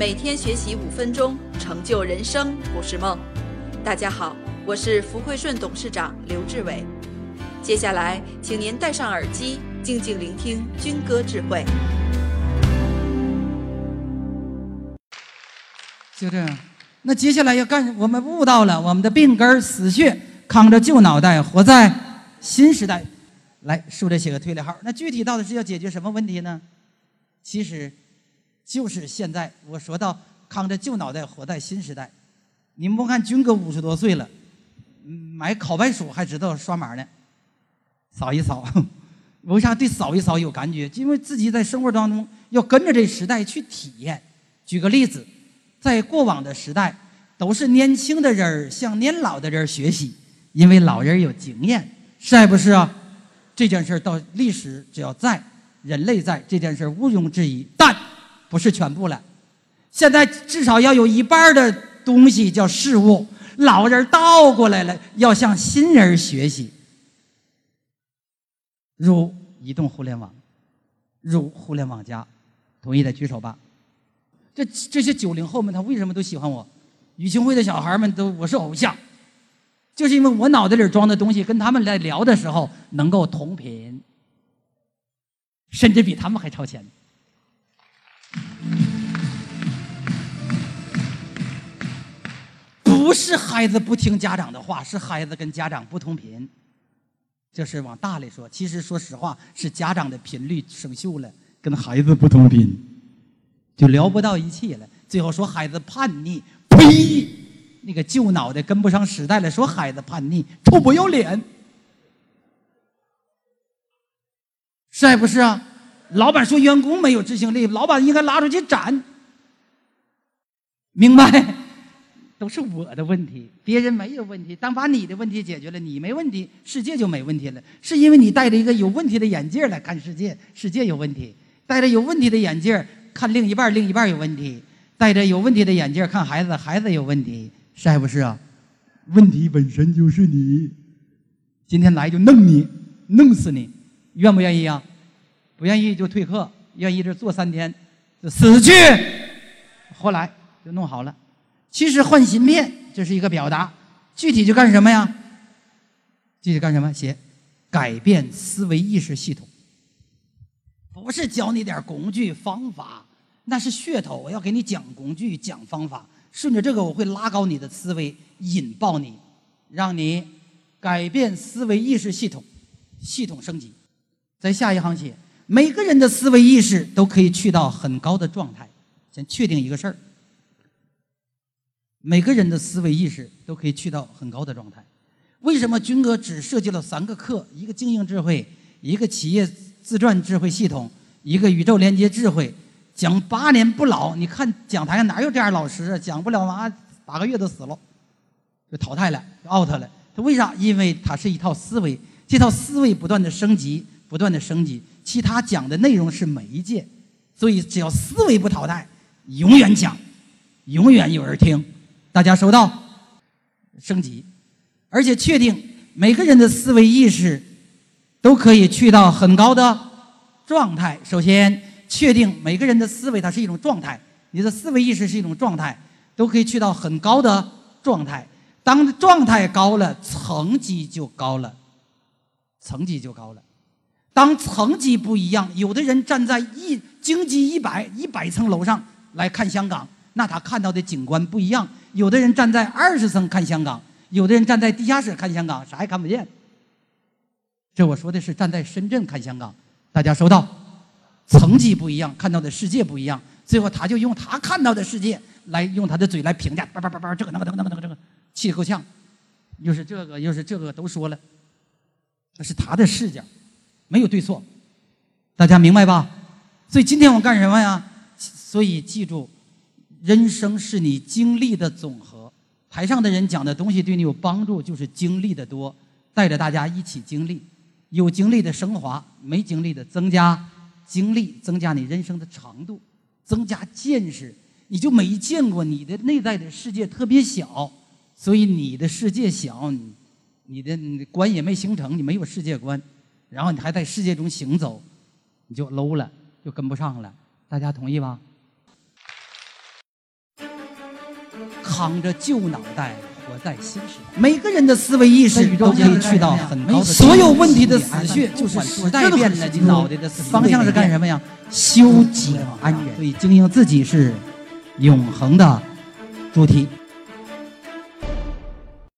每天学习五分钟，成就人生不是梦。大家好，我是福汇顺董事长刘志伟。接下来，请您戴上耳机，静静聆听军歌智慧。就这样，那接下来要干，我们悟到了我们的病根死穴，扛着旧脑袋，活在新时代。来，竖着写个推理号。那具体到底是要解决什么问题呢？其实。就是现在，我说到扛着旧脑袋活在新时代。你们不看军哥五十多岁了，买烤白薯还知道刷码呢，扫一扫。为啥对扫一扫有感觉？因为自己在生活当中要跟着这时代去体验。举个例子，在过往的时代，都是年轻的人向年老的人学习，因为老人有经验，是不是啊？这件事到历史只要在，人类在，这件事毋庸置疑。但不是全部了，现在至少要有一半的东西叫事物，老人倒过来了，要向新人学习。如移动互联网，如互联网加，同意的举手吧。这这些九零后们，他为什么都喜欢我？羽青会的小孩们都我是偶像，就是因为我脑袋里装的东西跟他们来聊的时候能够同频，甚至比他们还超前。不是孩子不听家长的话，是孩子跟家长不同频。这是往大里说，其实说实话是家长的频率生锈了，跟孩子不同频，就聊不到一起了。最后说孩子叛逆，呸！那个旧脑袋跟不上时代了，说孩子叛逆，臭不要脸，是不是啊？老板说员工没有执行力，老板应该拉出去斩。明白？都是我的问题，别人没有问题。当把你的问题解决了，你没问题，世界就没问题了。是因为你戴着一个有问题的眼镜来看世界，世界有问题；戴着有问题的眼镜看另一半，另一半有问题；戴着有问题的眼镜看孩子，孩子有问题，是还不是啊？问题本身就是你。今天来就弄你，弄死你，愿不愿意啊？不愿意就退课，愿意这坐三天，就死去。后来就弄好了。其实换芯片这是一个表达，具体就干什么呀？具体干什么？写改变思维意识系统，不是教你点工具方法，那是噱头。我要给你讲工具讲方法，顺着这个我会拉高你的思维，引爆你，让你改变思维意识系统，系统升级。在下一行写。每个人的思维意识都可以去到很高的状态。先确定一个事儿：每个人的思维意识都可以去到很高的状态。为什么军哥只设计了三个课？一个经营智慧，一个企业自传智慧系统，一个宇宙连接智慧，讲八年不老。你看讲台上哪有这样老师啊？讲不了嘛，八个月都死了，就淘汰了，就 out 了。他为啥？因为它是一套思维，这套思维不断的升级，不断的升级。其他讲的内容是媒介，所以只要思维不淘汰，永远讲，永远有人听。大家收到？升级，而且确定每个人的思维意识都可以去到很高的状态。首先，确定每个人的思维它是一种状态，你的思维意识是一种状态，都可以去到很高的状态。当状态高了，层级就高了，层级就高了。当层级不一样，有的人站在一京 G 一百一百层楼上来看香港，那他看到的景观不一样；有的人站在二十层看香港，有的人站在地下室看香港，啥也看不见。这我说的是站在深圳看香港，大家收到？层级不一样，看到的世界不一样。最后他就用他看到的世界来用他的嘴来评价，叭叭叭叭，这个那个那个那个这个，气得够呛。又是这个又是这个，都说了，那是他的视角。没有对错，大家明白吧？所以今天我干什么呀？所以记住，人生是你经历的总和。台上的人讲的东西对你有帮助，就是经历的多，带着大家一起经历，有经历的升华，没经历的增加经历，增加你人生的长度，增加见识。你就没见过你的内在的世界特别小，所以你的世界小，你的观也没形成，你没有世界观。然后你还在世界中行走，你就 low 了，就跟不上了。大家同意吗？躺着旧脑袋，活在新时代。每个人的思维意识都可以去到很高的。所有问题的死穴就是时代变了，你脑袋的方向是干什么呀？修己安人。所以经营自己是永恒的主题。